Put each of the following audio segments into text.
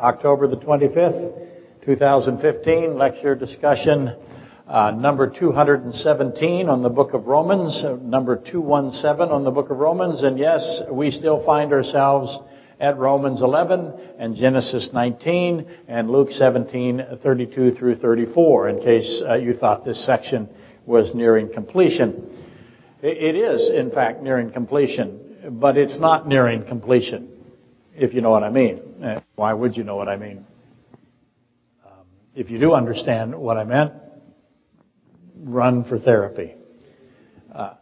October the 25th, 2015, lecture discussion uh, number 217 on the book of Romans, uh, number 217 on the book of Romans, and yes, we still find ourselves at Romans 11 and Genesis 19 and Luke 17, 32 through 34, in case uh, you thought this section was nearing completion. It is, in fact, nearing completion, but it's not nearing completion, if you know what I mean. Uh, why would you know what I mean? Um, if you do understand what I meant, run for therapy. Uh,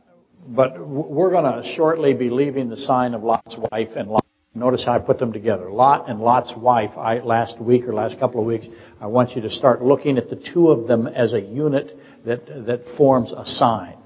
but we're going to shortly be leaving the sign of Lot's wife and Lot. Notice how I put them together. Lot and Lot's wife, I, last week or last couple of weeks, I want you to start looking at the two of them as a unit that, that forms a sign.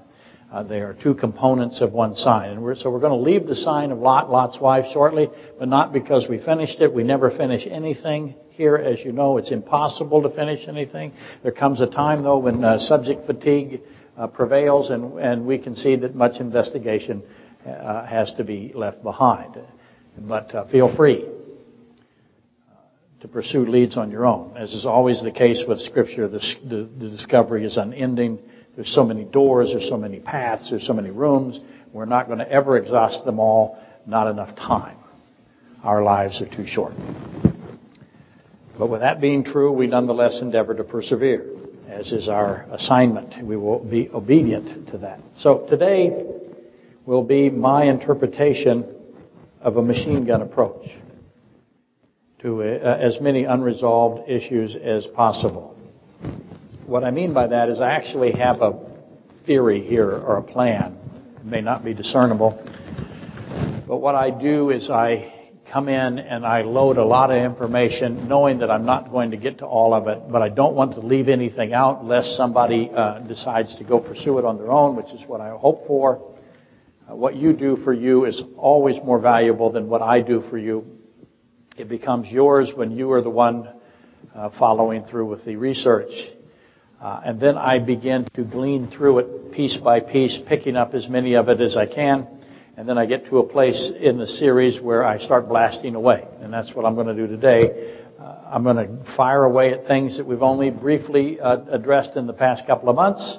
Uh, they are two components of one sign. And we're, so we're going to leave the sign of Lot, Lot's wife shortly, but not because we finished it. We never finish anything here. As you know, it's impossible to finish anything. There comes a time, though, when uh, subject fatigue uh, prevails and, and we can see that much investigation uh, has to be left behind. But uh, feel free uh, to pursue leads on your own. As is always the case with Scripture, the, the, the discovery is unending there's so many doors, there's so many paths, there's so many rooms. We're not going to ever exhaust them all. Not enough time. Our lives are too short. But with that being true, we nonetheless endeavor to persevere, as is our assignment. We will be obedient to that. So today will be my interpretation of a machine gun approach to uh, as many unresolved issues as possible. What I mean by that is I actually have a theory here or a plan. It may not be discernible. But what I do is I come in and I load a lot of information knowing that I'm not going to get to all of it, but I don't want to leave anything out lest somebody uh, decides to go pursue it on their own, which is what I hope for. Uh, what you do for you is always more valuable than what I do for you. It becomes yours when you are the one uh, following through with the research. Uh, and then I begin to glean through it piece by piece, picking up as many of it as I can. And then I get to a place in the series where I start blasting away. And that's what I'm going to do today. Uh, I'm going to fire away at things that we've only briefly uh, addressed in the past couple of months.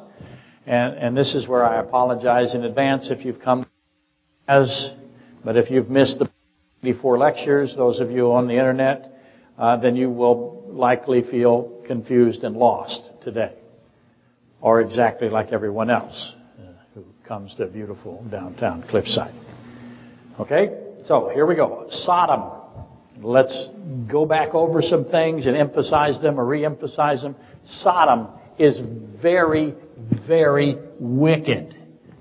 And, and this is where I apologize in advance if you've come as, but if you've missed the 84 lectures, those of you on the internet, uh, then you will likely feel confused and lost today. Or exactly like everyone else uh, who comes to beautiful downtown Cliffside. Okay? So here we go. Sodom. Let's go back over some things and emphasize them or re-emphasize them. Sodom is very, very wicked.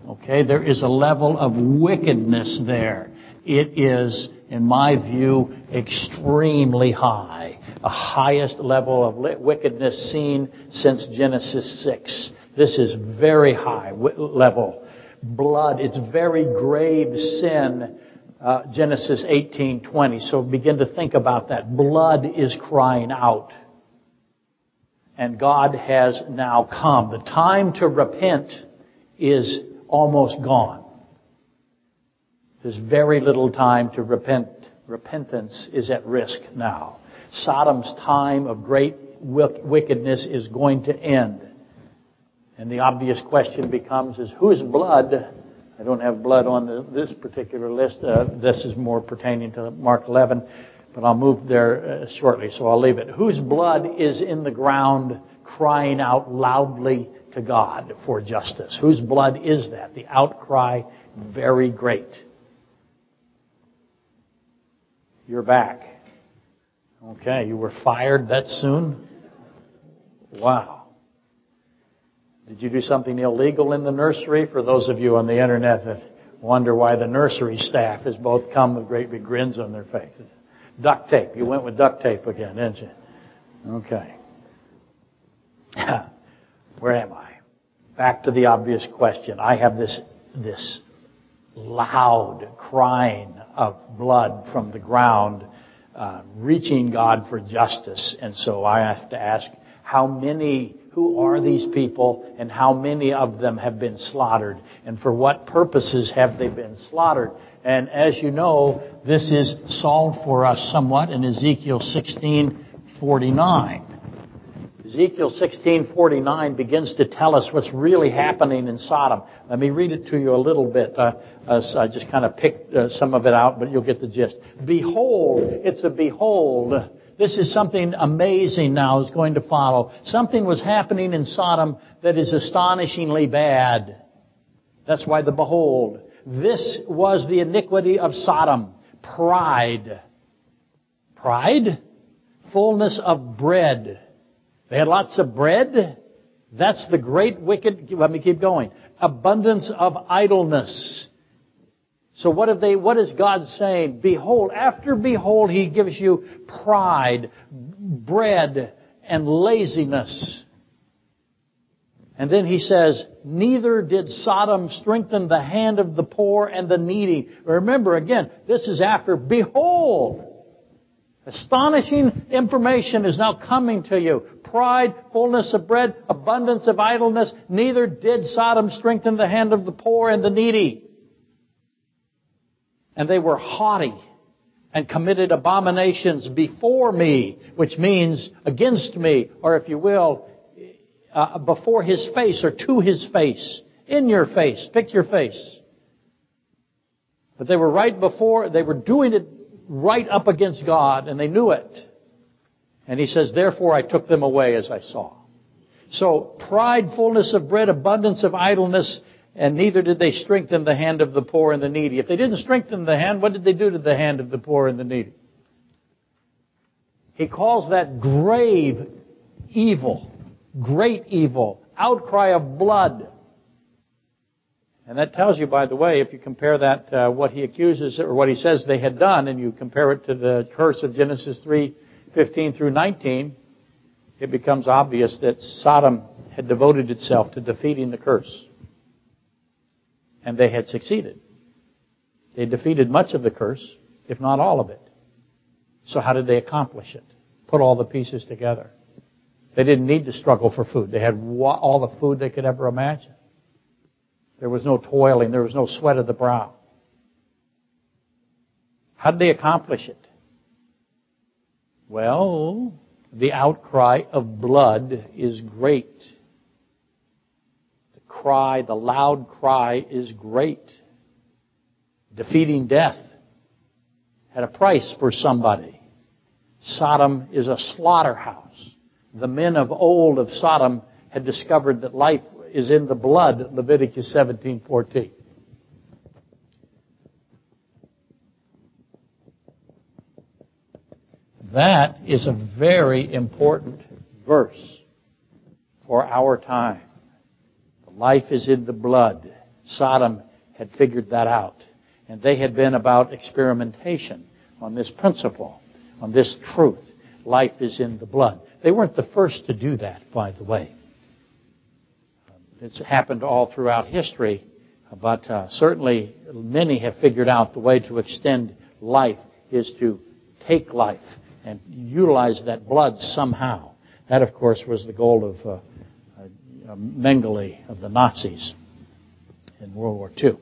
Okay? There is a level of wickedness there. It is, in my view, extremely high the highest level of wickedness seen since Genesis 6. This is very high level. Blood, it's very grave sin. Uh, Genesis 18:20. So begin to think about that. Blood is crying out. And God has now come. The time to repent is almost gone. There's very little time to repent. Repentance is at risk now. Sodom's time of great wickedness is going to end. And the obvious question becomes is whose blood, I don't have blood on this particular list, uh, this is more pertaining to Mark 11, but I'll move there uh, shortly, so I'll leave it. Whose blood is in the ground crying out loudly to God for justice? Whose blood is that? The outcry, very great. You're back. Okay, you were fired that soon? Wow. Did you do something illegal in the nursery? For those of you on the internet that wonder why the nursery staff has both come with great big grins on their faces. Duct tape. You went with duct tape again, didn't you? Okay. Where am I? Back to the obvious question. I have this, this loud crying of blood from the ground uh, reaching God for justice. And so I have to ask, how many, who are these people and how many of them have been slaughtered? And for what purposes have they been slaughtered? And as you know, this is solved for us somewhat in Ezekiel 16:49. Ezekiel 16:49 begins to tell us what's really happening in Sodom. Let me read it to you a little bit. Uh, uh, I just kind of picked uh, some of it out, but you'll get the gist. Behold, it's a behold. This is something amazing now is going to follow. Something was happening in Sodom that is astonishingly bad. That's why the behold. This was the iniquity of Sodom. Pride. Pride? Fullness of bread. They had lots of bread. That's the great wicked, let me keep going. Abundance of idleness. So what have they, what is God saying? Behold, after behold, He gives you pride, bread, and laziness. And then he says, neither did Sodom strengthen the hand of the poor and the needy. Remember again, this is after, behold, astonishing information is now coming to you. Pride, fullness of bread, abundance of idleness. Neither did Sodom strengthen the hand of the poor and the needy. And they were haughty and committed abominations before me, which means against me, or if you will, uh, before his face or to his face, in your face, pick your face. But they were right before, they were doing it right up against God and they knew it. And he says, therefore I took them away as I saw. So pride, fullness of bread, abundance of idleness, and neither did they strengthen the hand of the poor and the needy. If they didn't strengthen the hand, what did they do to the hand of the poor and the needy? He calls that grave evil great evil, outcry of blood. And that tells you, by the way, if you compare that, uh, what he accuses, or what he says they had done, and you compare it to the curse of Genesis 3, 15 through 19, it becomes obvious that Sodom had devoted itself to defeating the curse. And they had succeeded. They defeated much of the curse, if not all of it. So how did they accomplish it? Put all the pieces together. They didn't need to struggle for food. They had all the food they could ever imagine. There was no toiling. There was no sweat of the brow. How did they accomplish it? Well, the outcry of blood is great. Cry, the loud cry is great. Defeating death had a price for somebody. Sodom is a slaughterhouse the men of old of Sodom had discovered that life is in the blood, Leviticus 17:14. That is a very important verse for our time. Life is in the blood. Sodom had figured that out. And they had been about experimentation on this principle, on this truth. Life is in the blood. They weren't the first to do that, by the way. It's happened all throughout history, but uh, certainly many have figured out the way to extend life is to take life and utilize that blood somehow. That, of course, was the goal of uh, Mengele of the Nazis in World War II.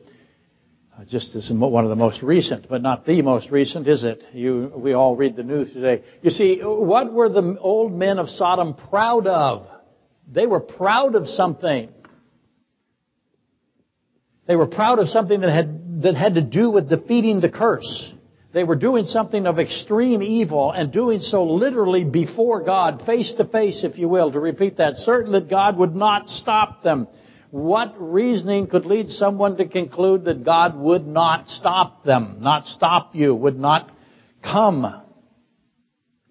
Uh, just as one of the most recent, but not the most recent, is it? You, we all read the news today. You see, what were the old men of Sodom proud of? They were proud of something. They were proud of something that had, that had to do with defeating the curse. They were doing something of extreme evil and doing so literally before God, face to face, if you will, to repeat that, certain that God would not stop them. What reasoning could lead someone to conclude that God would not stop them, not stop you, would not come?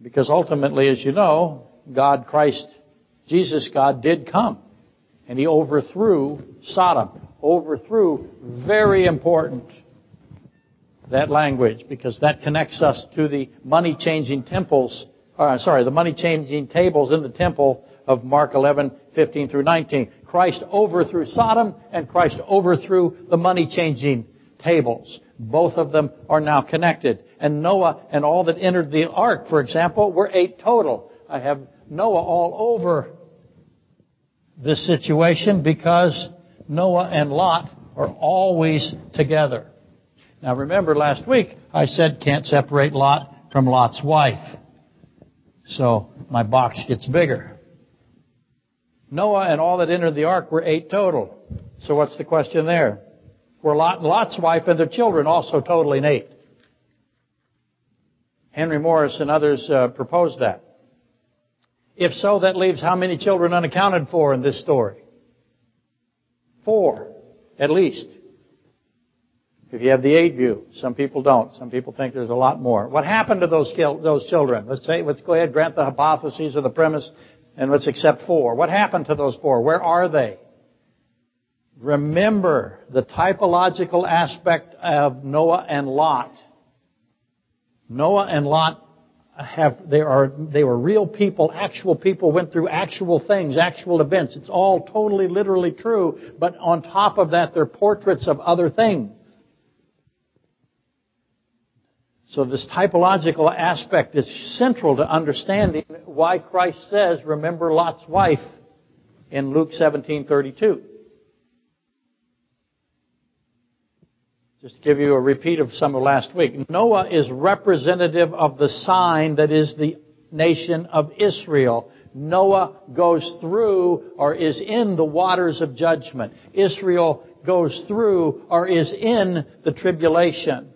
Because ultimately, as you know, God, Christ, Jesus, God did come. And He overthrew Sodom. Overthrew, very important, that language, because that connects us to the money changing temples, uh, sorry, the money changing tables in the temple of Mark 11, 15 through 19. Christ overthrew Sodom and Christ overthrew the money changing tables. Both of them are now connected. And Noah and all that entered the ark, for example, were eight total. I have Noah all over this situation because Noah and Lot are always together. Now remember last week I said can't separate Lot from Lot's wife. So my box gets bigger. Noah and all that entered the ark were eight total. So what's the question there? Were Lot, and Lot's wife and their children also totaling eight? Henry Morris and others uh, proposed that. If so, that leaves how many children unaccounted for in this story? Four, at least. If you have the eight view, some people don't. Some people think there's a lot more. What happened to those those children? Let's say, let's go ahead, grant the hypothesis or the premise, and let's accept four. What happened to those four? Where are they? Remember the typological aspect of Noah and Lot. Noah and Lot have, they are, they were real people, actual people, went through actual things, actual events. It's all totally, literally true, but on top of that, they're portraits of other things. So this typological aspect is central to understanding why Christ says, remember Lot's wife in Luke 17:32. Just to give you a repeat of some of last week. Noah is representative of the sign that is the nation of Israel. Noah goes through or is in the waters of judgment. Israel goes through or is in the tribulation.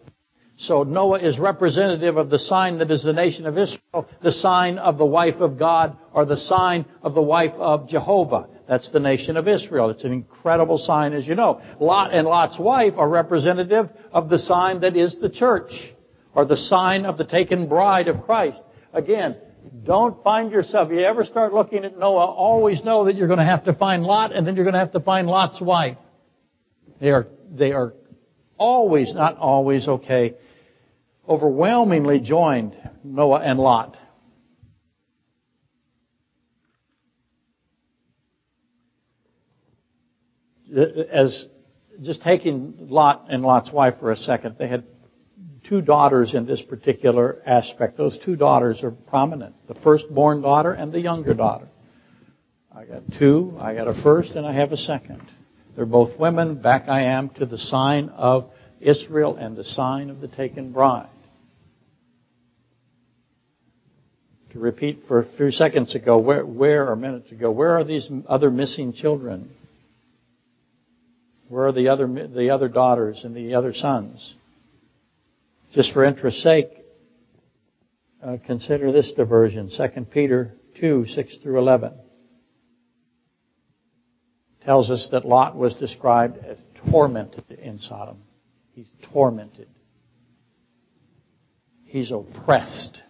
So Noah is representative of the sign that is the nation of Israel, the sign of the wife of God, or the sign of the wife of Jehovah. That's the nation of Israel. It's an incredible sign, as you know. Lot and Lot's wife are representative of the sign that is the church, or the sign of the taken bride of Christ. Again, don't find yourself, if you ever start looking at Noah, always know that you're going to have to find Lot, and then you're going to have to find Lot's wife. They are, they are always, not always, okay, overwhelmingly joined Noah and Lot. As just taking Lot and Lot's wife for a second, they had two daughters in this particular aspect. Those two daughters are prominent. The firstborn daughter and the younger daughter. I got two. I got a first and I have a second. They're both women. Back I am to the sign of Israel and the sign of the taken bride. To repeat for a few seconds ago, where, where or minutes ago, where are these other missing children? Where are the other, the other daughters and the other sons? Just for interest's sake, uh, consider this diversion, 2 Peter 2, 6 through 11. Tells us that Lot was described as tormented in Sodom. He's tormented. He's oppressed.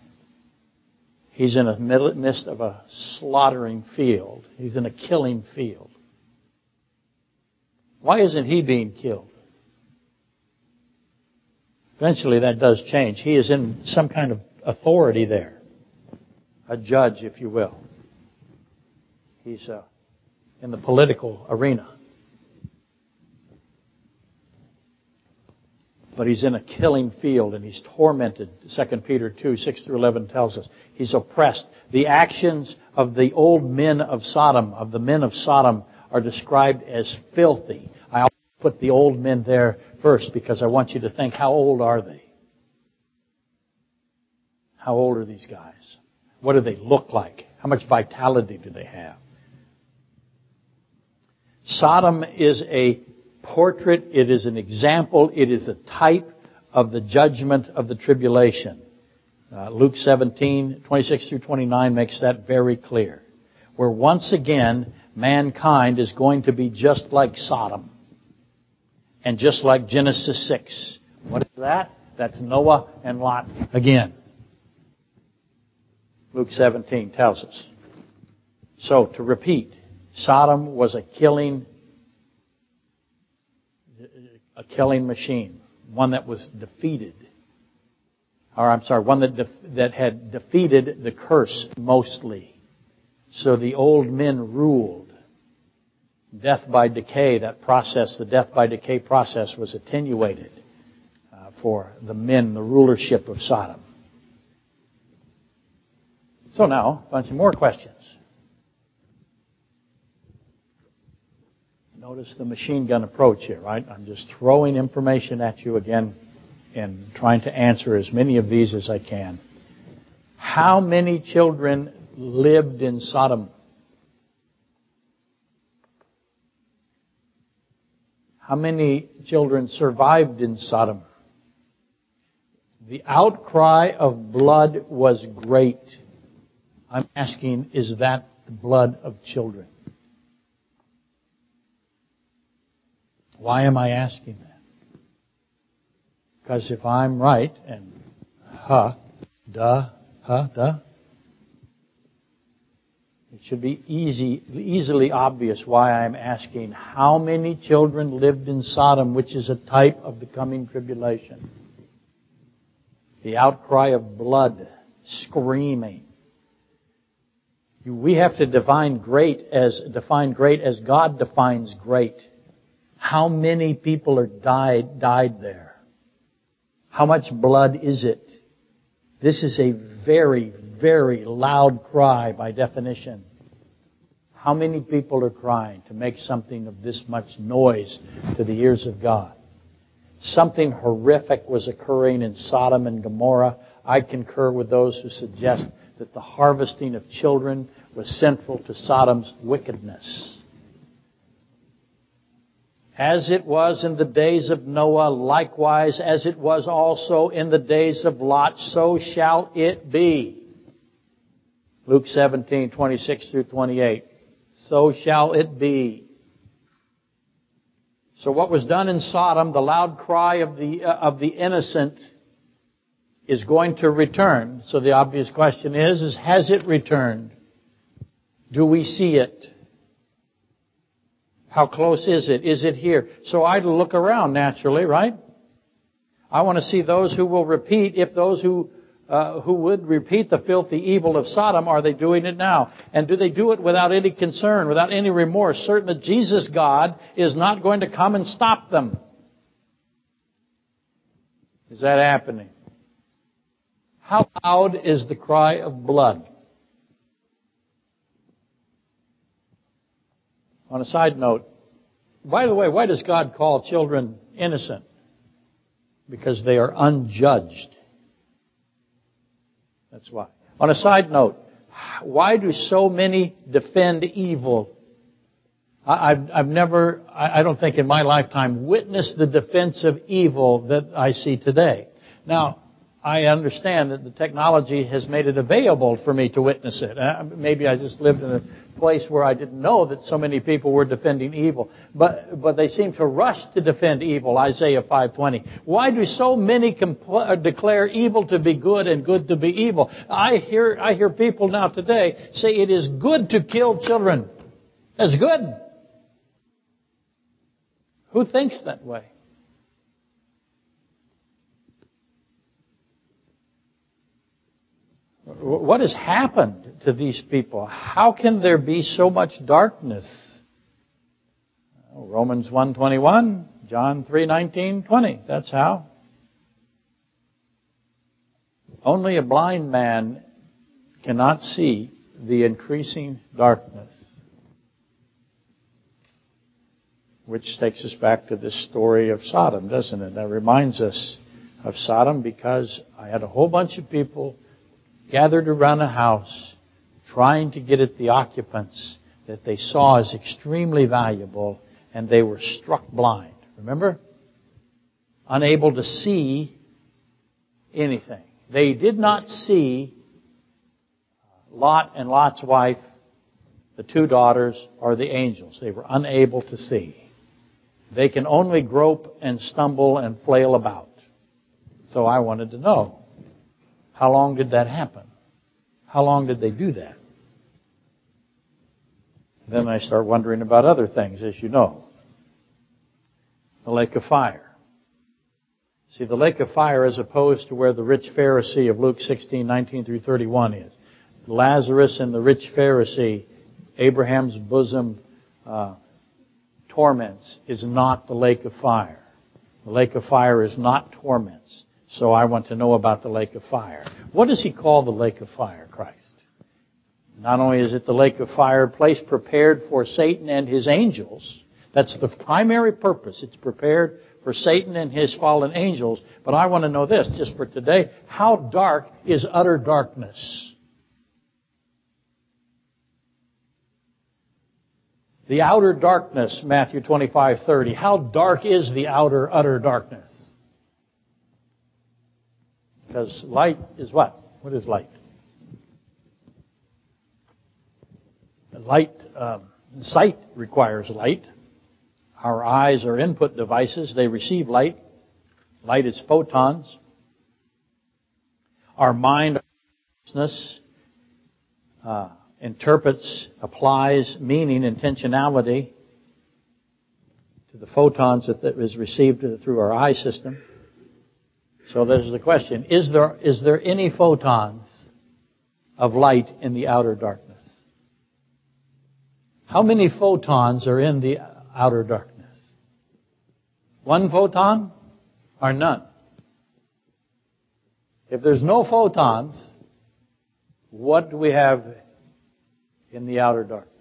He's in the midst of a slaughtering field. He's in a killing field. Why isn't he being killed? Eventually that does change. He is in some kind of authority there. A judge, if you will. He's uh, in the political arena. But he's in a killing field and he's tormented. 2 Peter 2, 6 through 11 tells us. He's oppressed. The actions of the old men of Sodom, of the men of Sodom, are described as filthy. I put the old men there first because I want you to think, how old are they? How old are these guys? What do they look like? How much vitality do they have? Sodom is a portrait, it is an example, it is a type of the judgment of the tribulation. Uh, Luke 17, 26 through 29 makes that very clear. Where once again, mankind is going to be just like Sodom. And just like Genesis 6. What is that? That's Noah and Lot again. Luke 17 tells us. So, to repeat, Sodom was a killing a killing machine, one that was defeated. Or I'm sorry, one that, def- that had defeated the curse mostly. So the old men ruled. Death by decay, that process, the death by decay process was attenuated uh, for the men, the rulership of Sodom. So now, a bunch of more questions. Notice the machine gun approach here, right? I'm just throwing information at you again. and trying to answer as many of these as I can. How many children lived in Sodom? How many children survived in Sodom? The outcry of blood was great. I'm asking, is that the blood of children? Why am I asking that? Because if I'm right, and huh, duh, huh, duh, it should be easy, easily obvious why I'm asking how many children lived in Sodom, which is a type of the coming tribulation. The outcry of blood, screaming. We have to define great as define great as God defines great. How many people are died died there? How much blood is it? This is a very, very loud cry by definition. How many people are crying to make something of this much noise to the ears of God? Something horrific was occurring in Sodom and Gomorrah. I concur with those who suggest that the harvesting of children was central to Sodom's wickedness. As it was in the days of Noah, likewise as it was also in the days of Lot, so shall it be. Luke 17, 26 through 28. So shall it be. So what was done in Sodom, the loud cry of the, uh, of the innocent is going to return. So the obvious question is, is has it returned? Do we see it? How close is it? Is it here? So I look around naturally, right? I want to see those who will repeat. If those who uh, who would repeat the filthy evil of Sodom, are they doing it now? And do they do it without any concern, without any remorse, certain that Jesus, God, is not going to come and stop them? Is that happening? How loud is the cry of blood? On a side note, by the way, why does God call children innocent? Because they are unjudged. That's why. On a side note, why do so many defend evil? I've, I've never, I don't think in my lifetime, witnessed the defense of evil that I see today. Now, I understand that the technology has made it available for me to witness it. Uh, maybe I just lived in a place where I didn't know that so many people were defending evil. But, but they seem to rush to defend evil, Isaiah 5.20. Why do so many compl- uh, declare evil to be good and good to be evil? I hear, I hear people now today say it is good to kill children. That's good. Who thinks that way? What has happened to these people? How can there be so much darkness? Romans 1:21, John 3:19, That's how. Only a blind man cannot see the increasing darkness. Which takes us back to this story of Sodom, doesn't it? That reminds us of Sodom because I had a whole bunch of people gathered around a house trying to get at the occupants that they saw as extremely valuable and they were struck blind. Remember? Unable to see anything. They did not see Lot and Lot's wife, the two daughters, or the angels. They were unable to see. They can only grope and stumble and flail about. So I wanted to know how long did that happen? How long did they do that? Then I start wondering about other things, as you know. The lake of fire. See, the lake of fire as opposed to where the rich Pharisee of Luke 16, 19 through 31 is. Lazarus and the rich Pharisee, Abraham's bosom uh, torments, is not the lake of fire. The lake of fire is not torments. So I want to know about the lake of fire. What does he call the lake of fire, Christ? Not only is it the lake of fire, place prepared for Satan and his angels. That's the primary purpose. It's prepared for Satan and his fallen angels. But I want to know this, just for today, how dark is utter darkness? The outer darkness, Matthew 25:30. How dark is the outer utter darkness? Because light is what? What is light? Light, um, sight requires light. Our eyes are input devices. They receive light. Light is photons. Our mind, uh, interprets, applies meaning, intentionality to the photons that is received through our eye system. So there's the question, is there, is there any photons of light in the outer darkness? How many photons are in the outer darkness? One photon or none? If there's no photons, what do we have in the outer darkness.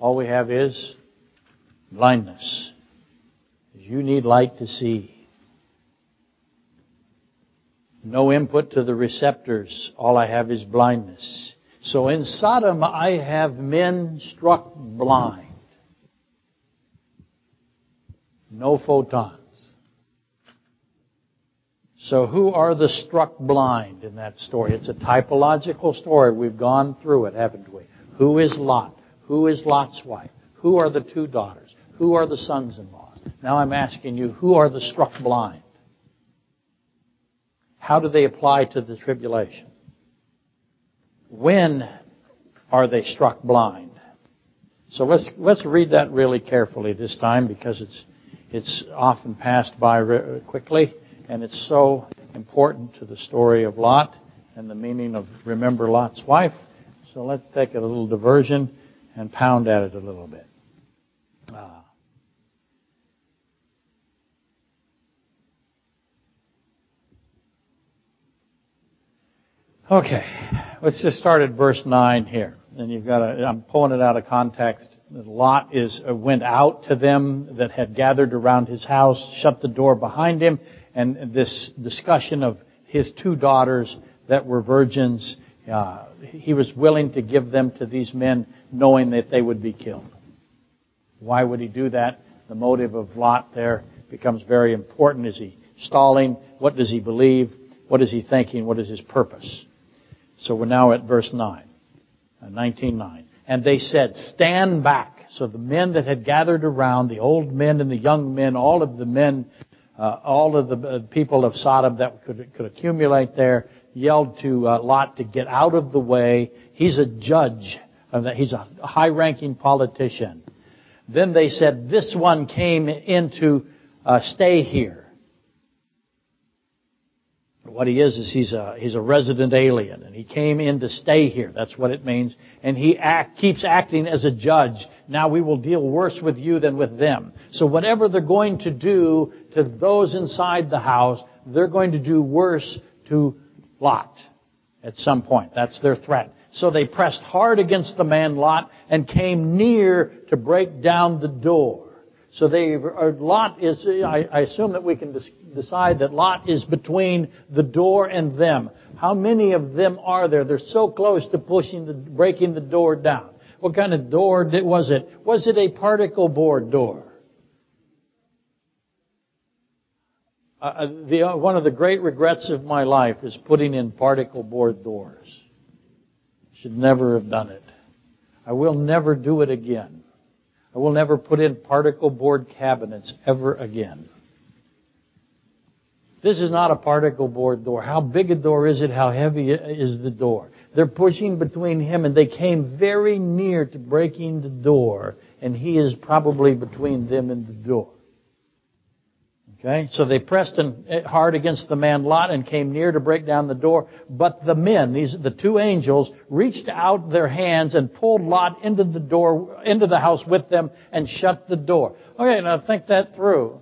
All we have is blindness. You need light to see. No input to the receptors. All I have is blindness. So in Sodom, I have men struck blind. No photons. So who are the struck blind in that story? It's a typological story. We've gone through it, haven't we? Who is Lot? Who is Lot's wife? Who are the two daughters? Who are the sons-in-law? Now I'm asking you, who are the struck blind? How do they apply to the tribulation? When are they struck blind? So let's, let's read that really carefully this time because it's, it's often passed by quickly. And it's so important to the story of Lot and the meaning of remember Lot's wife. So let's take a little diversion and pound at it a little bit. Ah. Okay, let's just start at verse 9 here. And you've got to, I'm pulling it out of context. Lot is, uh, went out to them that had gathered around his house, shut the door behind him, and this discussion of his two daughters that were virgins, uh, he was willing to give them to these men knowing that they would be killed. Why would he do that? The motive of Lot there becomes very important. Is he stalling? What does he believe? What is he thinking? What is his purpose? So we're now at verse 9, uh, 19.9. And they said, stand back. So the men that had gathered around, the old men and the young men, all of the men uh, all of the uh, people of Sodom that could, could accumulate there yelled to uh, Lot to get out of the way. He's a judge. He's a high-ranking politician. Then they said, this one came in to uh, stay here. What he is is he's a he's a resident alien, and he came in to stay here. That's what it means. And he act, keeps acting as a judge. Now we will deal worse with you than with them. So whatever they're going to do to those inside the house, they're going to do worse to Lot at some point. That's their threat. So they pressed hard against the man Lot and came near to break down the door. So they, Lot is, I, I assume that we can decide that Lot is between the door and them. How many of them are there? They're so close to pushing the, breaking the door down. What kind of door did, was it? Was it a particle board door? Uh, uh, the, uh, one of the great regrets of my life is putting in particle board doors. Should never have done it. I will never do it again. I will never put in particle board cabinets ever again. This is not a particle board door. How big a door is it? How heavy is the door? They're pushing between him and they came very near to breaking the door and he is probably between them and the door. Okay, so they pressed eh, hard against the man Lot and came near to break down the door. But the men, these the two angels, reached out their hands and pulled Lot into the door, into the house with them, and shut the door. Okay, now think that through.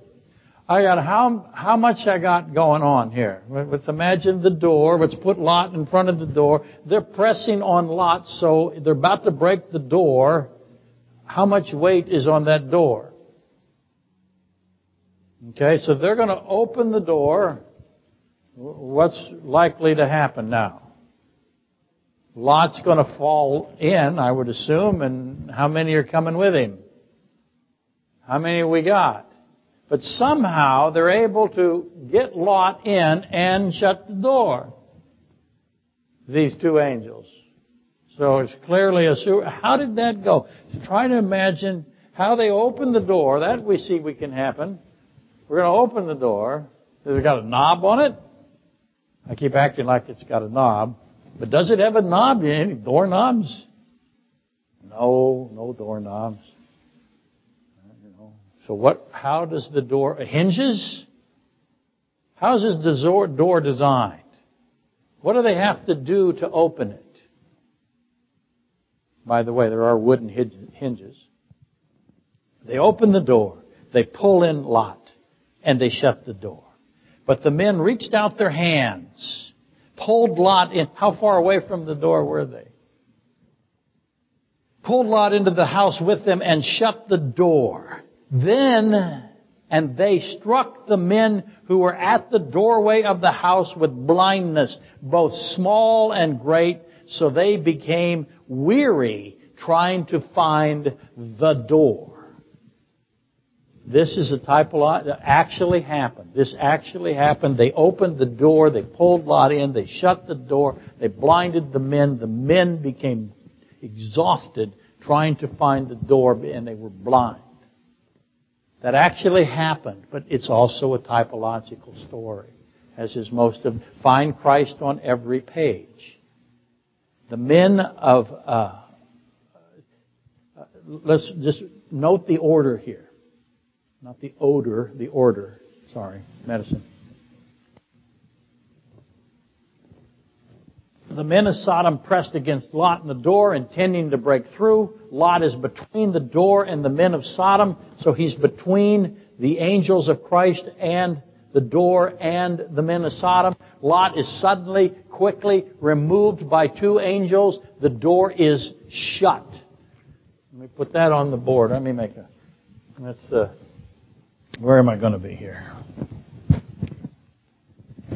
I got how how much I got going on here. Let's imagine the door. Let's put Lot in front of the door. They're pressing on Lot, so they're about to break the door. How much weight is on that door? Okay, so they're going to open the door. What's likely to happen now? Lot's going to fall in, I would assume, and how many are coming with him? How many we got? But somehow they're able to get Lot in and shut the door. These two angels. So it's clearly a How did that go? So try to imagine how they opened the door. That we see we can happen. We're going to open the door. Has it got a knob on it? I keep acting like it's got a knob. But does it have a knob? Any doorknobs? No, no doorknobs. So what, how does the door, uh, hinges? How is this door designed? What do they have to do to open it? By the way, there are wooden hinges. They open the door, they pull in Lot, and they shut the door. But the men reached out their hands, pulled Lot in. How far away from the door were they? Pulled Lot into the house with them and shut the door. Then, and they struck the men who were at the doorway of the house with blindness, both small and great, so they became weary trying to find the door. This is a typology that actually happened. This actually happened. They opened the door, they pulled Lot in, they shut the door, they blinded the men. The men became exhausted trying to find the door and they were blind. That actually happened, but it's also a typological story, as is most of. Find Christ on every page. The men of, uh, uh, let's just note the order here. Not the odor, the order. Sorry, medicine. The men of Sodom pressed against Lot in the door, intending to break through. Lot is between the door and the men of Sodom, so he's between the angels of Christ and the door and the men of Sodom. Lot is suddenly, quickly removed by two angels. The door is shut. Let me put that on the board. Let me make a. That's uh, where am I going to be here?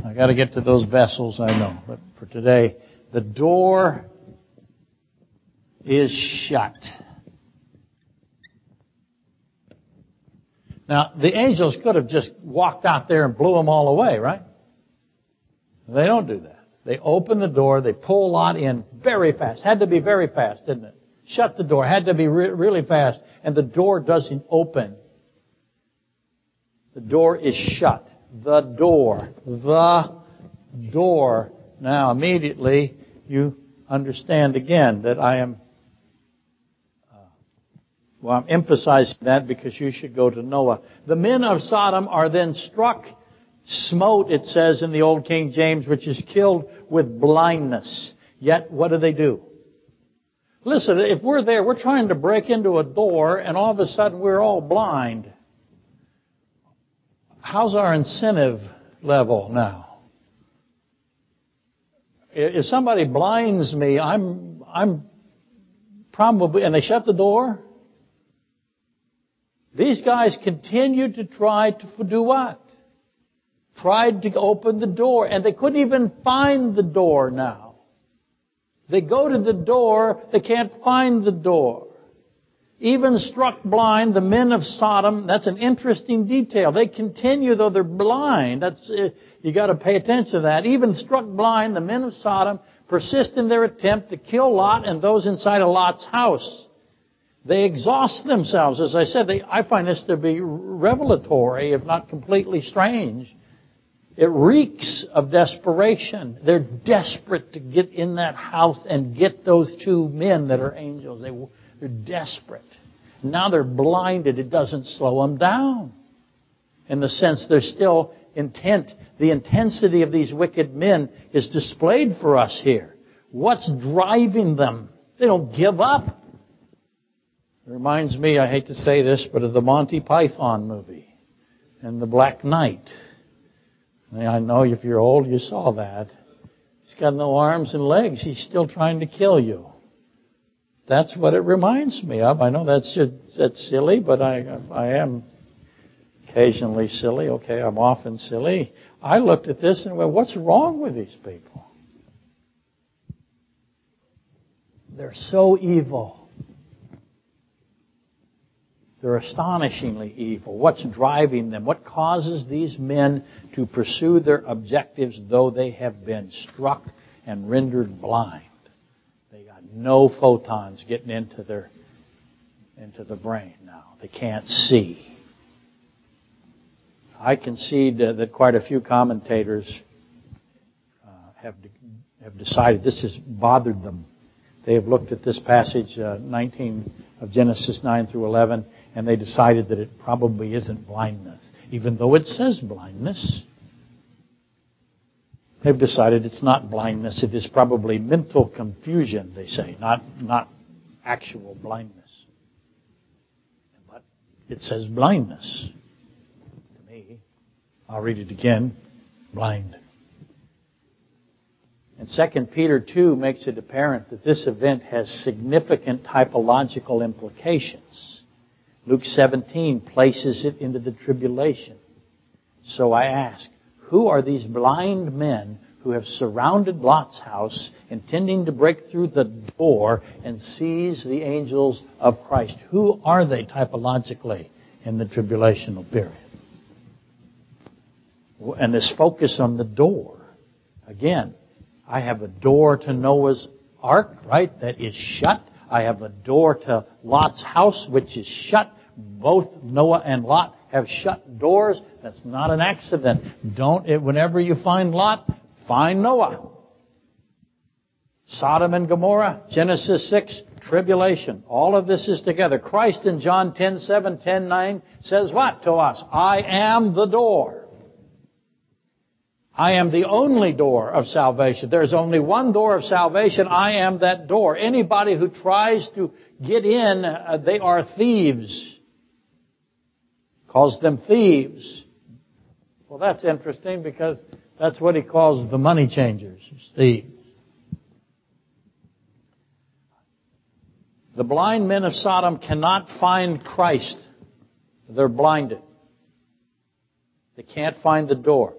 I got to get to those vessels, I know, but for today, the door is shut. Now, the angels could have just walked out there and blew them all away, right? They don't do that. They open the door, they pull Lot in very fast. Had to be very fast, didn't it? Shut the door, had to be re- really fast, and the door doesn't open. The door is shut. The door. The door. Now, immediately, you understand again that I am uh, well, I'm emphasizing that because you should go to Noah. The men of Sodom are then struck, smote, it says in the Old King James, which is killed with blindness. Yet, what do they do? Listen, if we're there, we're trying to break into a door, and all of a sudden we're all blind. How's our incentive level now? If somebody blinds me, I'm, I'm probably, and they shut the door, these guys continued to try to do what? Tried to open the door, and they couldn't even find the door now. They go to the door, they can't find the door. Even struck blind, the men of Sodom, that's an interesting detail. They continue though they're blind. That's, uh, you gotta pay attention to that. Even struck blind, the men of Sodom persist in their attempt to kill Lot and those inside of Lot's house. They exhaust themselves. As I said, they, I find this to be revelatory, if not completely strange. It reeks of desperation. They're desperate to get in that house and get those two men that are angels. They, they're desperate. Now they're blinded. It doesn't slow them down. In the sense they're still intent. The intensity of these wicked men is displayed for us here. What's driving them? They don't give up. It reminds me, I hate to say this, but of the Monty Python movie and the Black Knight. I know if you're old, you saw that. He's got no arms and legs. He's still trying to kill you. That's what it reminds me of. I know that's that's silly, but I I am Occasionally silly. Okay, I'm often silly. I looked at this and went, what's wrong with these people? They're so evil. They're astonishingly evil. What's driving them? What causes these men to pursue their objectives though they have been struck and rendered blind? No photons getting into their into the brain now. They can't see. I concede that quite a few commentators uh, have have decided this has bothered them. They have looked at this passage, uh, 19 of Genesis 9 through 11, and they decided that it probably isn't blindness, even though it says blindness. They've decided it's not blindness, it is probably mental confusion, they say, not, not actual blindness. But it says blindness. To me, I'll read it again. Blind. And 2 Peter 2 makes it apparent that this event has significant typological implications. Luke 17 places it into the tribulation. So I ask, who are these blind men who have surrounded Lot's house, intending to break through the door and seize the angels of Christ? Who are they typologically in the tribulational period? And this focus on the door. Again, I have a door to Noah's ark, right, that is shut. I have a door to Lot's house, which is shut. Both Noah and Lot have shut doors. That's not an accident. Don't, it, whenever you find Lot, find Noah. Sodom and Gomorrah, Genesis 6, tribulation. All of this is together. Christ in John 10, 7, 10, 9 says what to us? I am the door. I am the only door of salvation. There's only one door of salvation. I am that door. Anybody who tries to get in, uh, they are thieves calls them thieves. Well, that's interesting because that's what he calls the money changers, thieves. The blind men of Sodom cannot find Christ. They're blinded. They can't find the door.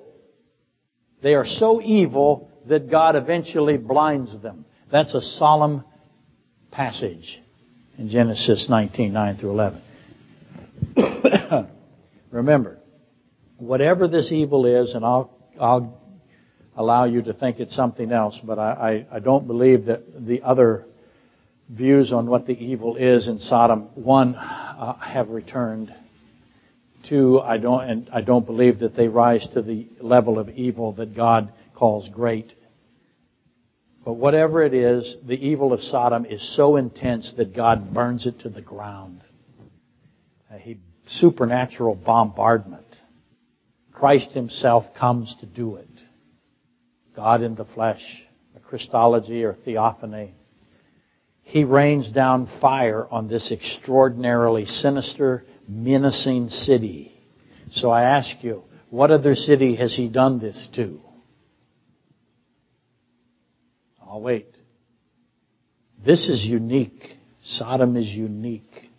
They are so evil that God eventually blinds them. That's a solemn passage in Genesis 19, 9 through 11. Remember, whatever this evil is, and I'll, I'll allow you to think it's something else, but I, I, I don't believe that the other views on what the evil is in Sodom, one, uh, have returned. Two, I don't, and I don't believe that they rise to the level of evil that God calls great. But whatever it is, the evil of Sodom is so intense that God burns it to the ground. Uh, he supernatural bombardment. Christ himself comes to do it. God in the flesh, a Christophany or theophany. He rains down fire on this extraordinarily sinister, menacing city. So I ask you, what other city has he done this to? I'll wait. This is unique. Sodom is unique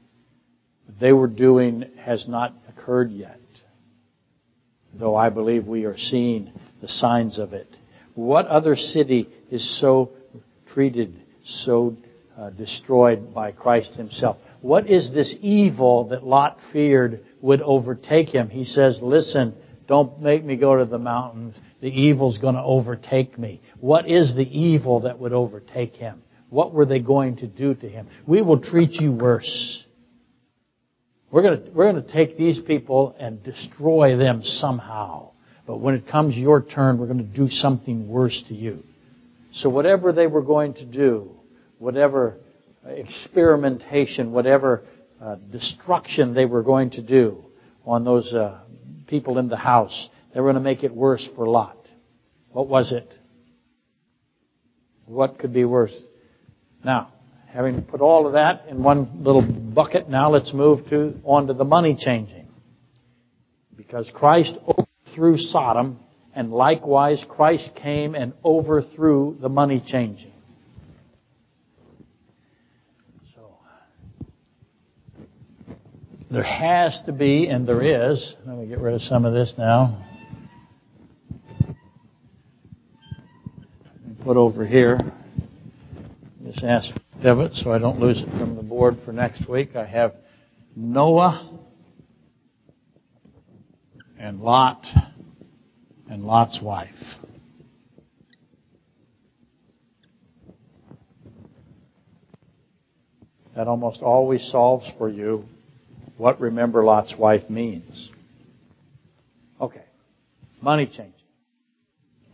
they were doing has not occurred yet, though I believe we are seeing the signs of it. What other city is so treated, so uh, destroyed by Christ himself? What is this evil that Lot feared would overtake him? He says, listen, don't make me go to the mountains. The evil's going to overtake me. What is the evil that would overtake him? What were they going to do to him? We will treat you worse. We're going to, we're going to take these people and destroy them somehow. But when it comes your turn, we're going to do something worse to you. So whatever they were going to do, whatever experimentation, whatever uh, destruction they were going to do on those uh, people in the house, they were going to make it worse for Lot. What was it? What could be worse? Now, Having put all of that in one little bucket, now let's move to on to the money changing. Because Christ overthrew Sodom, and likewise Christ came and overthrew the money changing. So There has to be, and there is. Let me get rid of some of this now. Put over here this aspect of it so I don't lose it from the board for next week. I have Noah and Lot and Lot's wife. That almost always solves for you what remember Lot's wife means. Okay. Money changing.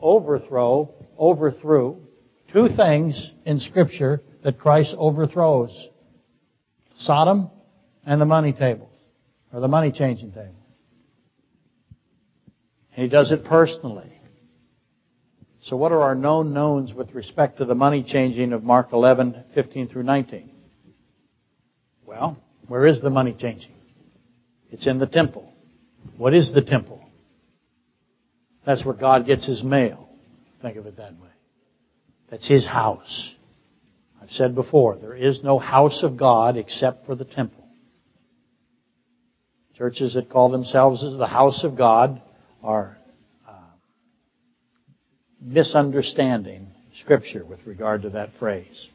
Overthrow, overthrew two things in scripture that Christ overthrows. Sodom and the money tables, or the money changing tables. And he does it personally. So what are our known knowns with respect to the money changing of Mark 11, 15 through 19? Well, where is the money changing? It's in the temple. What is the temple? That's where God gets his mail. Think of it that way. That's his house. I've said before, there is no house of God except for the temple. Churches that call themselves the house of God are uh, misunderstanding Scripture with regard to that phrase.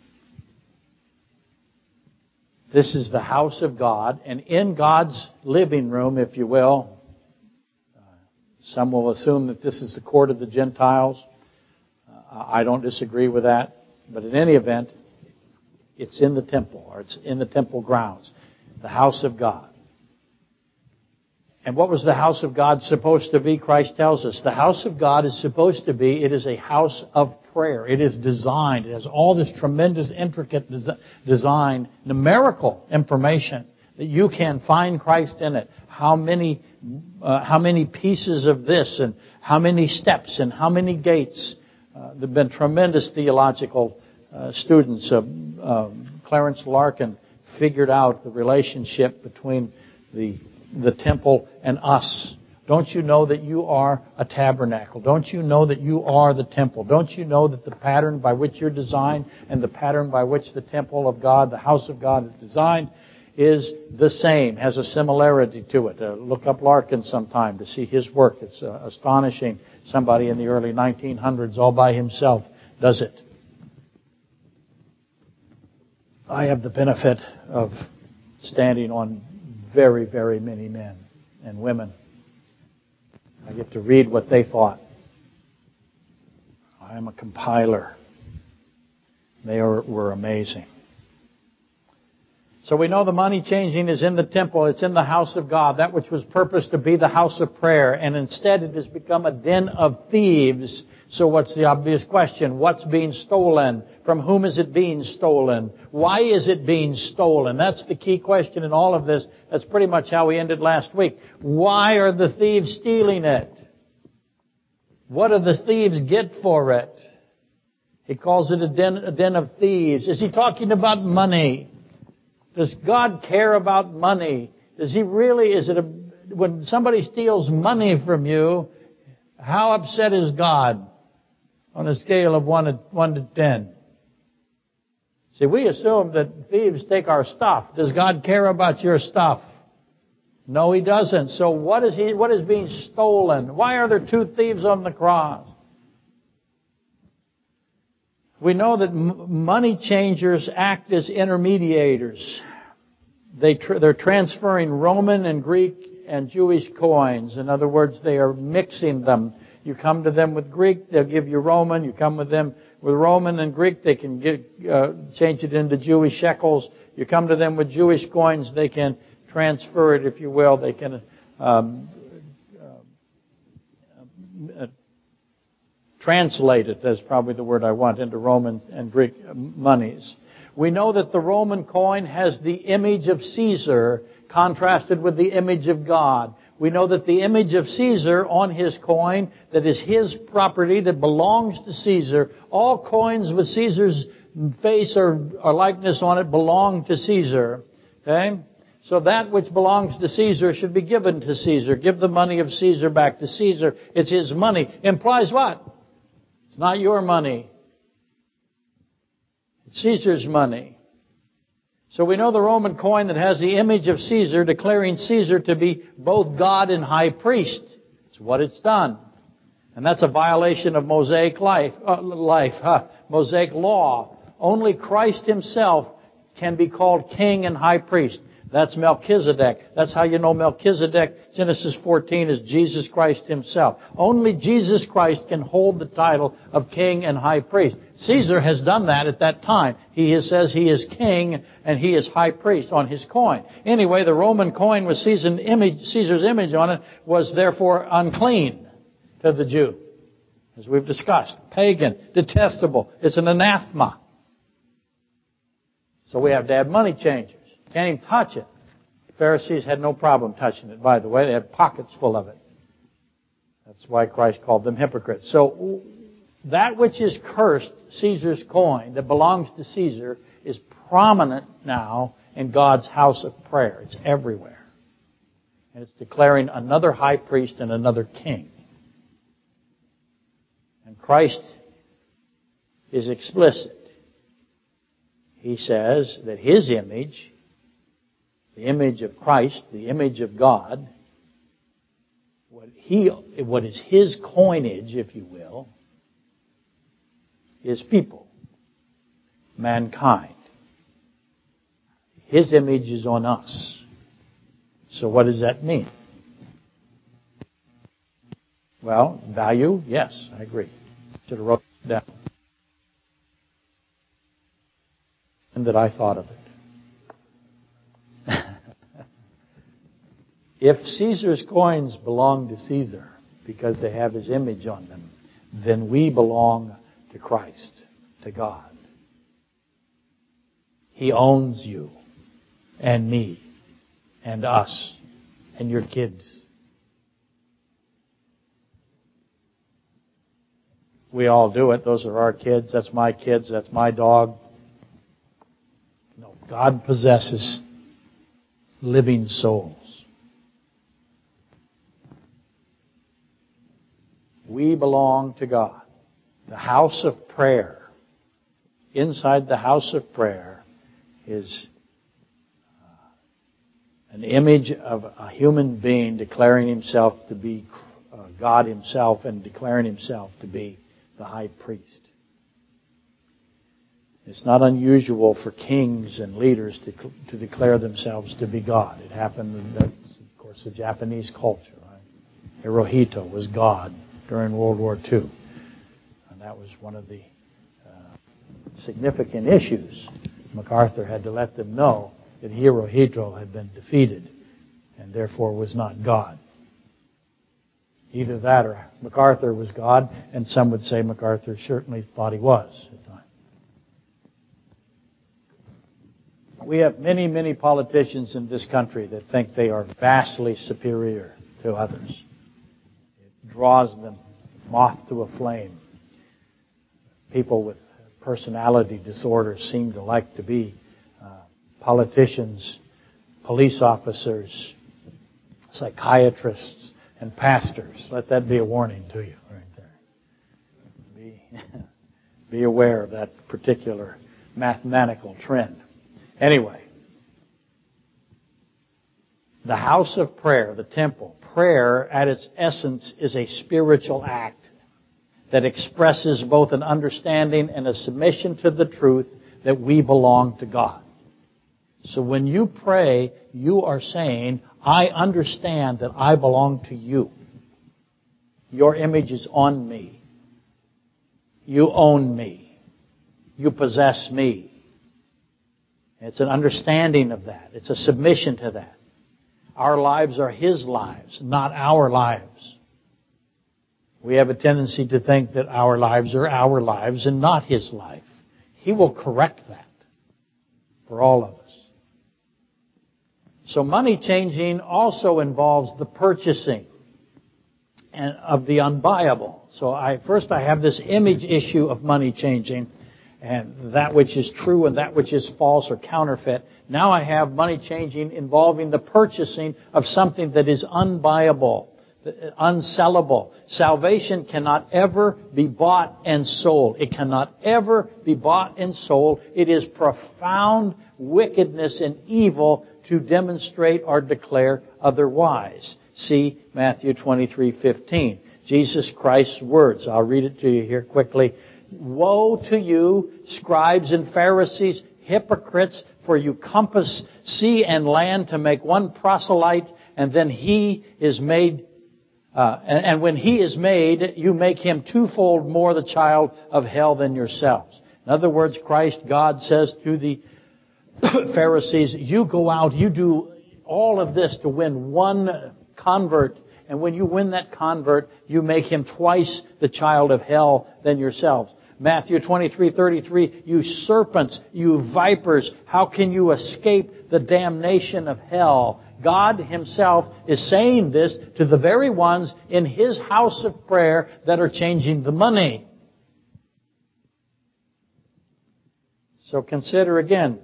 This is the house of God, and in God's living room, if you will, uh, some will assume that this is the court of the Gentiles. Uh, I don't disagree with that, but in any event, it's in the temple, or it's in the temple grounds, the house of God. And what was the house of God supposed to be? Christ tells us. The house of God is supposed to be, it is a house of prayer. It is designed, it has all this tremendous, intricate design, numerical information that you can find Christ in it. How many, uh, how many pieces of this and how many steps and how many gates. Uh, there have been tremendous theological students. Um, Clarence Larkin figured out the relationship between the the temple and us. Don't you know that you are a tabernacle? Don't you know that you are the temple? Don't you know that the pattern by which you're designed and the pattern by which the temple of God, the house of God is designed is the same, has a similarity to it. Uh, look up Larkin sometime to see his work. It's uh, astonishing. Somebody in the early 1900s all by himself does it. I have the benefit of standing on very, very many men and women. I get to read what they thought. I am a compiler. They are, were amazing. So we know the money changing is in the temple. It's in the house of God, that which was purposed to be the house of prayer. And instead it has become a den of thieves so what's the obvious question? What's being stolen? From whom is it being stolen? Why is it being stolen? That's the key question in all of this. That's pretty much how we ended last week. Why are the thieves stealing it? What do the thieves get for it? He calls it a den, a den of thieves. Is he talking about money? Does God care about money? Does he really, is it a, when somebody steals money from you, how upset is God? On a scale of 1 to, 1 to 10. See, we assume that thieves take our stuff. Does God care about your stuff? No, He doesn't. So what is He, what is being stolen? Why are there two thieves on the cross? We know that money changers act as intermediators. They tr- they're transferring Roman and Greek and Jewish coins. In other words, they are mixing them you come to them with Greek, they'll give you Roman. You come with them with Roman and Greek, they can uh, change it into Jewish shekels. You come to them with Jewish coins, they can transfer it, if you will. They can um, uh, translate it, that's probably the word I want, into Roman and Greek monies. We know that the Roman coin has the image of Caesar contrasted with the image of God. We know that the image of Caesar on his coin, that is his property, that belongs to Caesar, all coins with Caesar's face or, or likeness on it belong to Caesar. Okay? So that which belongs to Caesar should be given to Caesar. Give the money of Caesar back to Caesar. It's his money. Implies what? It's not your money. It's Caesar's money. So we know the Roman coin that has the image of Caesar declaring Caesar to be both God and high priest. It's what it's done. And that's a violation of Mosaic life, uh, life, huh? Mosaic law. Only Christ himself can be called king and high priest. That's Melchizedek. That's how you know Melchizedek, Genesis 14, is Jesus Christ himself. Only Jesus Christ can hold the title of king and high priest. Caesar has done that at that time. He says he is king and he is high priest on his coin. Anyway, the Roman coin with Caesar's image, on it was therefore unclean to the Jew. As we've discussed. Pagan, detestable. It's an anathema. So we have to have money changers. Can't even touch it. The Pharisees had no problem touching it, by the way. They had pockets full of it. That's why Christ called them hypocrites. So that which is cursed, Caesar's coin, that belongs to Caesar, is prominent now in God's house of prayer. It's everywhere. And it's declaring another high priest and another king. And Christ is explicit. He says that his image the image of Christ, the image of God, what he, what is his coinage, if you will, is people, mankind. His image is on us. So what does that mean? Well, value, yes, I agree. Should have wrote it down. And that I thought of it. If Caesar's coins belong to Caesar because they have his image on them, then we belong to Christ, to God. He owns you and me and us and your kids. We all do it. Those are our kids. That's my kids. That's my dog. No, God possesses living souls. We belong to God. The house of prayer, inside the house of prayer, is uh, an image of a human being declaring himself to be uh, God himself and declaring himself to be the high priest. It's not unusual for kings and leaders to, to declare themselves to be God. It happened in, the, of course, the Japanese culture. Right? Hirohito was God during World War II. That was one of the uh, significant issues. MacArthur had to let them know that Hirohito had been defeated and therefore was not God. Either that or MacArthur was God, and some would say MacArthur certainly thought he was at the time. We have many, many politicians in this country that think they are vastly superior to others It draws them moth to a flame. People with personality disorders seem to like to be uh, politicians, police officers, psychiatrists, and pastors. Let that be a warning to you right there. Be, be aware of that particular mathematical trend. Anyway, the house of prayer, the temple, prayer at its essence is a spiritual act that expresses both an understanding and a submission to the truth that we belong to God. So when you pray, you are saying, I understand that I belong to you. Your image is on me. You own me. You possess me. It's an understanding of that. It's a submission to that. Our lives are His lives, not our lives. We have a tendency to think that our lives are our lives and not His life. He will correct that for all of us. So money changing also involves the purchasing of the unbuyable. So I, first I have this image issue of money changing and that which is true and that which is false or counterfeit. Now I have money changing involving the purchasing of something that is unbuyable, unsellable. Salvation cannot ever be bought and sold. It cannot ever be bought and sold. It is profound wickedness and evil to demonstrate or declare otherwise. See Matthew 23:15. Jesus Christ's words. I'll read it to you here quickly. Woe to you, scribes and Pharisees, hypocrites, for you compass sea and land to make one proselyte, and then he is made uh, and, and, when he is made, you make him twofold more the child of hell than yourselves. In other words, Christ, God says to the Pharisees, you go out, you do all of this to win one convert, and when you win that convert, you make him twice the child of hell than yourselves. Matthew 23:33, you serpents, you vipers, how can you escape the damnation of hell? God himself is saying this to the very ones in his house of prayer that are changing the money. So consider again,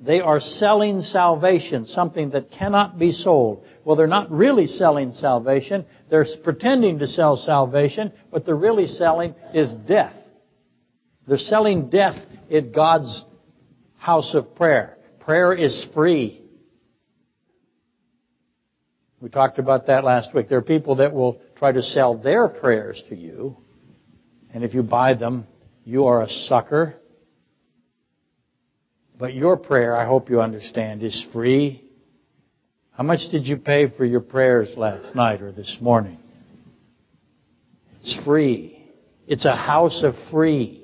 they are selling salvation, something that cannot be sold. Well, they're not really selling salvation. They're pretending to sell salvation. What they're really selling is death. They're selling death in God's house of prayer. Prayer is free. We talked about that last week. There are people that will try to sell their prayers to you. And if you buy them, you are a sucker. But your prayer, I hope you understand, is free. How much did you pay for your prayers last night or this morning? It's free. It's a house of free.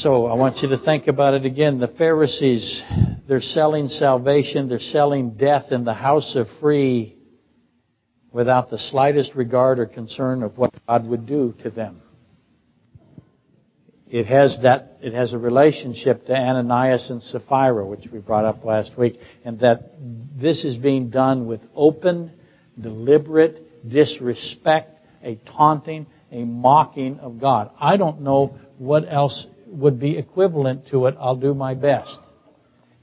So I want you to think about it again. The Pharisees, they're selling salvation, they're selling death in the house of free without the slightest regard or concern of what God would do to them. It has that, it has a relationship to Ananias and Sapphira, which we brought up last week, and that this is being done with open, deliberate disrespect, a taunting, a mocking of God. I don't know what else would be equivalent to it, I'll do my best.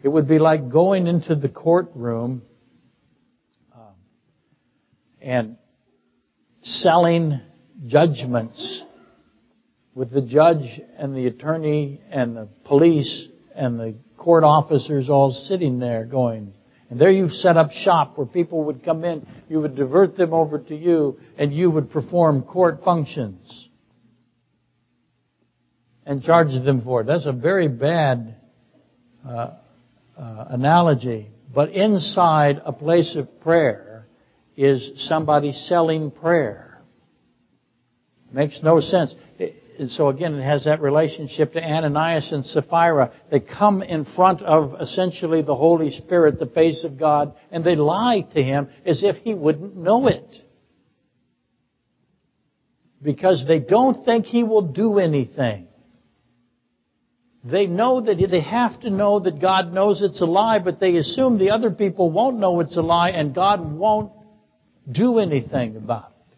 It would be like going into the courtroom um, and selling judgments with the judge and the attorney and the police and the court officers all sitting there going, and there you've set up shop where people would come in, you would divert them over to you, and you would perform court functions and charge them for it. That's a very bad uh, uh, analogy. But inside a place of prayer is somebody selling prayer. Makes no sense. And so again, it has that relationship to Ananias and Sapphira. They come in front of essentially the Holy Spirit, the face of God, and they lie to him as if he wouldn't know it. Because they don't think he will do anything. They know that they have to know that God knows it's a lie, but they assume the other people won't know it's a lie and God won't do anything about it.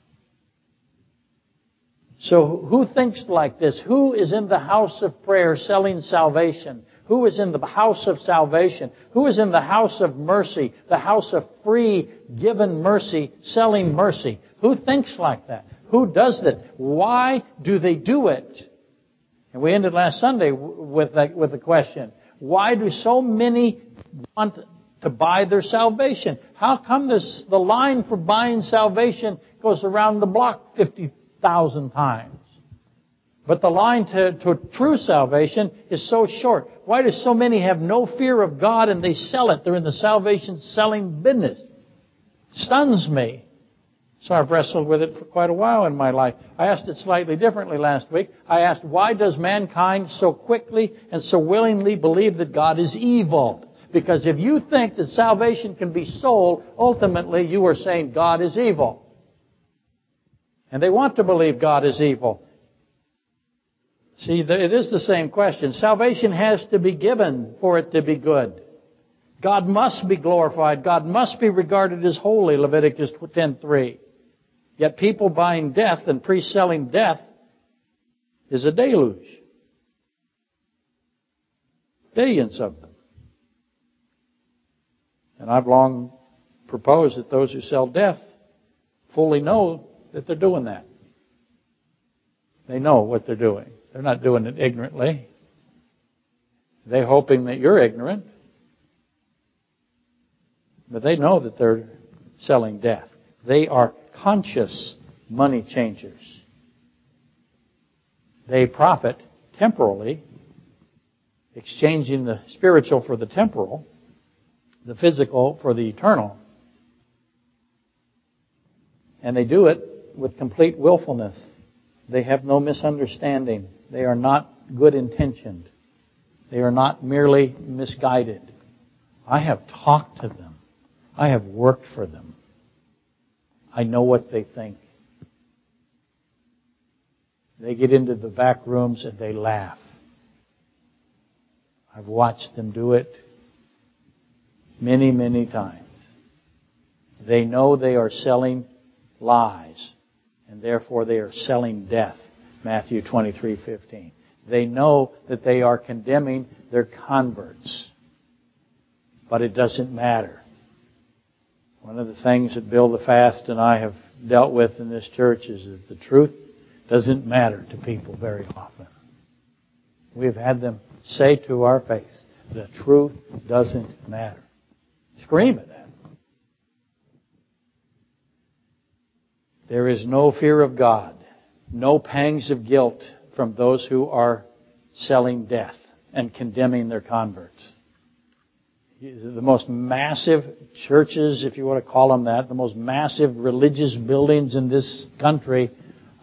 So who thinks like this? Who is in the house of prayer selling salvation? Who is in the house of salvation? Who is in the house of mercy, the house of free given mercy, selling mercy? Who thinks like that? Who does that? Why do they do it? And we ended last Sunday with the, with the question, why do so many want to buy their salvation? How come this, the line for buying salvation goes around the block 50,000 times? But the line to, to true salvation is so short. Why do so many have no fear of God and they sell it? They're in the salvation selling business. Stuns me. So I've wrestled with it for quite a while in my life. I asked it slightly differently last week. I asked, why does mankind so quickly and so willingly believe that God is evil? Because if you think that salvation can be sold, ultimately you are saying God is evil. And they want to believe God is evil. See, it is the same question. Salvation has to be given for it to be good. God must be glorified. God must be regarded as holy, Leviticus 10.3. Yet people buying death and pre-selling death is a deluge. Billions of them. And I've long proposed that those who sell death fully know that they're doing that. They know what they're doing. They're not doing it ignorantly. They're hoping that you're ignorant. But they know that they're selling death. They are conscious money changers. They profit temporally, exchanging the spiritual for the temporal, the physical for the eternal. And they do it with complete willfulness. They have no misunderstanding. They are not good intentioned. They are not merely misguided. I have talked to them. I have worked for them. I know what they think. They get into the back rooms and they laugh. I've watched them do it many, many times. They know they are selling lies and therefore they are selling death. Matthew 23:15. They know that they are condemning their converts. But it doesn't matter. One of the things that Bill the Fast and I have dealt with in this church is that the truth doesn't matter to people very often. We've had them say to our face, the truth doesn't matter. Scream at them. There is no fear of God, no pangs of guilt from those who are selling death and condemning their converts. The most massive churches, if you want to call them that, the most massive religious buildings in this country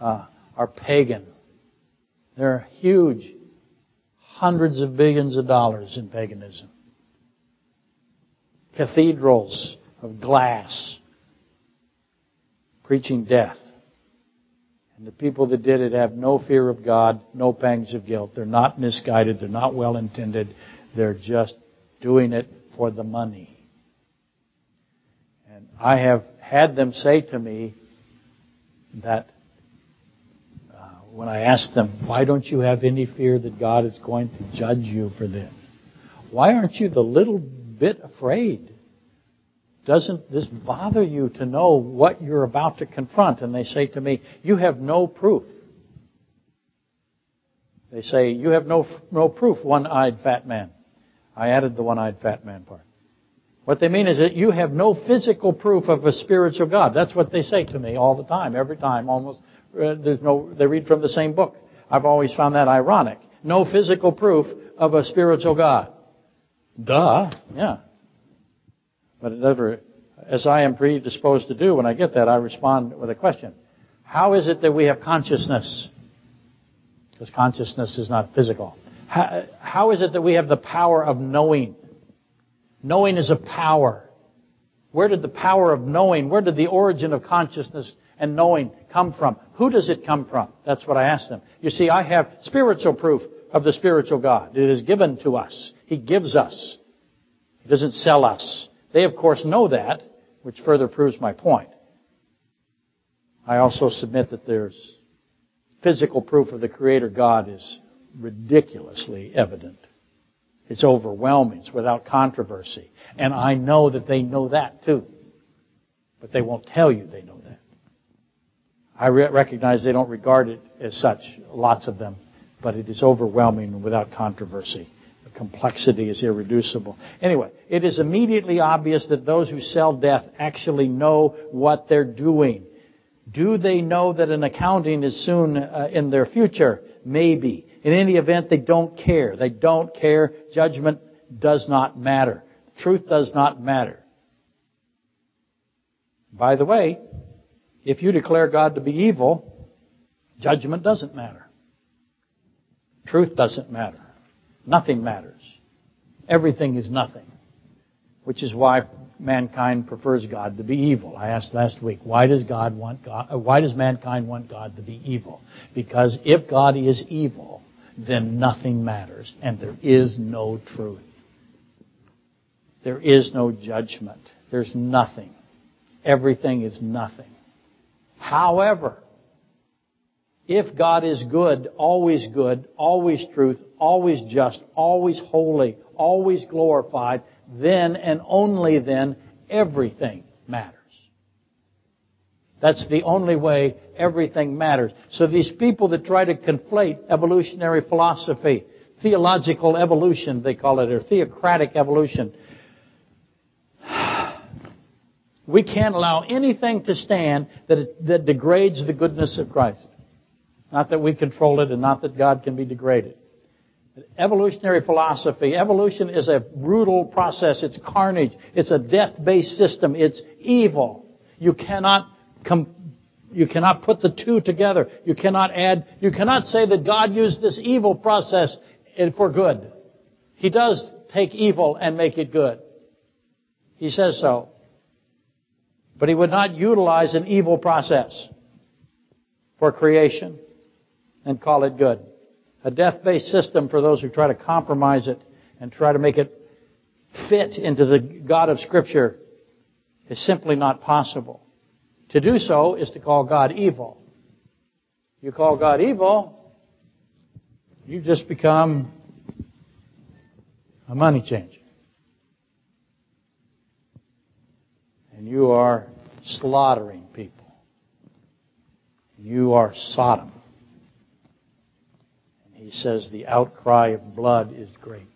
uh, are pagan. They're huge. Hundreds of billions of dollars in paganism. Cathedrals of glass preaching death. And the people that did it have no fear of God, no pangs of guilt. They're not misguided. They're not well intended. They're just doing it for the money. And I have had them say to me that uh, when I ask them, why don't you have any fear that God is going to judge you for this? Why aren't you the little bit afraid? Doesn't this bother you to know what you're about to confront? And they say to me, you have no proof. They say, you have no, no proof, one-eyed fat man. I added the one-eyed fat man part. What they mean is that you have no physical proof of a spiritual God. That's what they say to me all the time, every time, almost uh, there's no, they read from the same book. I've always found that ironic. No physical proof of a spiritual God. Duh. Yeah. But it never, as I am predisposed to do when I get that, I respond with a question. How is it that we have consciousness? Because consciousness is not physical. How, how is it that we have the power of knowing? Knowing is a power. Where did the power of knowing, where did the origin of consciousness and knowing come from? Who does it come from? That's what I asked them. You see, I have spiritual proof of the spiritual God. It is given to us. He gives us. He doesn't sell us. They, of course, know that, which further proves my point. I also submit that there's physical proof of the Creator God is ridiculously evident. It's overwhelming. It's without controversy. And I know that they know that too. But they won't tell you they know that. I re- recognize they don't regard it as such, lots of them, but it is overwhelming and without controversy. The complexity is irreducible. Anyway, it is immediately obvious that those who sell death actually know what they're doing. Do they know that an accounting is soon uh, in their future? Maybe. In any event, they don't care. They don't care. Judgment does not matter. Truth does not matter. By the way, if you declare God to be evil, judgment doesn't matter. Truth doesn't matter. Nothing matters. Everything is nothing. Which is why mankind prefers God to be evil. I asked last week, why does God want God, uh, why does mankind want God to be evil? Because if God is evil, then nothing matters and there is no truth. There is no judgment. There's nothing. Everything is nothing. However, if God is good, always good, always truth, always just, always holy, always glorified, then and only then everything matters. That's the only way everything matters. So these people that try to conflate evolutionary philosophy, theological evolution, they call it, or theocratic evolution, we can't allow anything to stand that, that degrades the goodness of Christ. Not that we control it and not that God can be degraded. Evolutionary philosophy. Evolution is a brutal process. It's carnage. It's a death-based system. It's evil. You cannot you cannot put the two together. You cannot add, you cannot say that God used this evil process for good. He does take evil and make it good. He says so. But he would not utilize an evil process for creation and call it good. A death-based system for those who try to compromise it and try to make it fit into the God of Scripture is simply not possible. To do so is to call God evil. You call God evil, you just become a money changer. And you are slaughtering people. You are Sodom. And he says the outcry of blood is great.